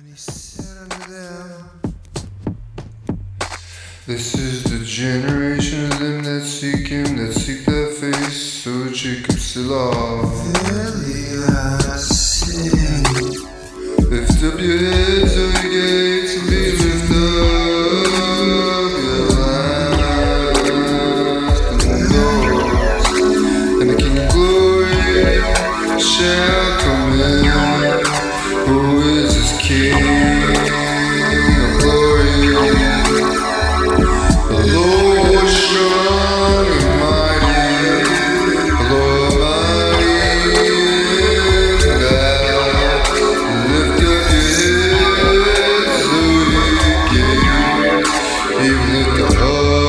And he said unto them, This is the generation of them that seek him, that seek thy face. So Jacob Selah. Verily I say, Lift up your heads, O ye gates, and be lifted up, shall come in. your love.